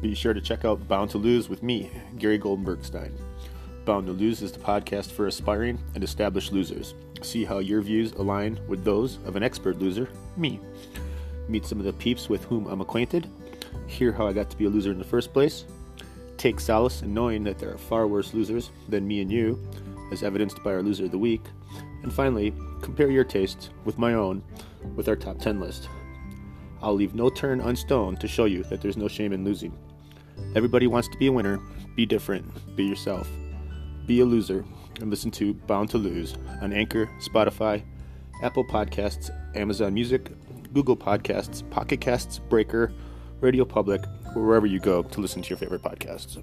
be sure to check out Bound to Lose with me, Gary Goldenbergstein. Bound to Lose is the podcast for aspiring and established losers. See how your views align with those of an expert loser, me. Meet some of the peeps with whom I'm acquainted, hear how I got to be a loser in the first place, take solace in knowing that there are far worse losers than me and you, as evidenced by our loser of the week, and finally, compare your tastes with my own with our top 10 list. I'll leave no turn unstoned to show you that there's no shame in losing. Everybody wants to be a winner. Be different. Be yourself. Be a loser. And listen to Bound to Lose on Anchor, Spotify, Apple Podcasts, Amazon Music, Google Podcasts, Pocket Casts, Breaker, Radio Public, wherever you go to listen to your favorite podcasts.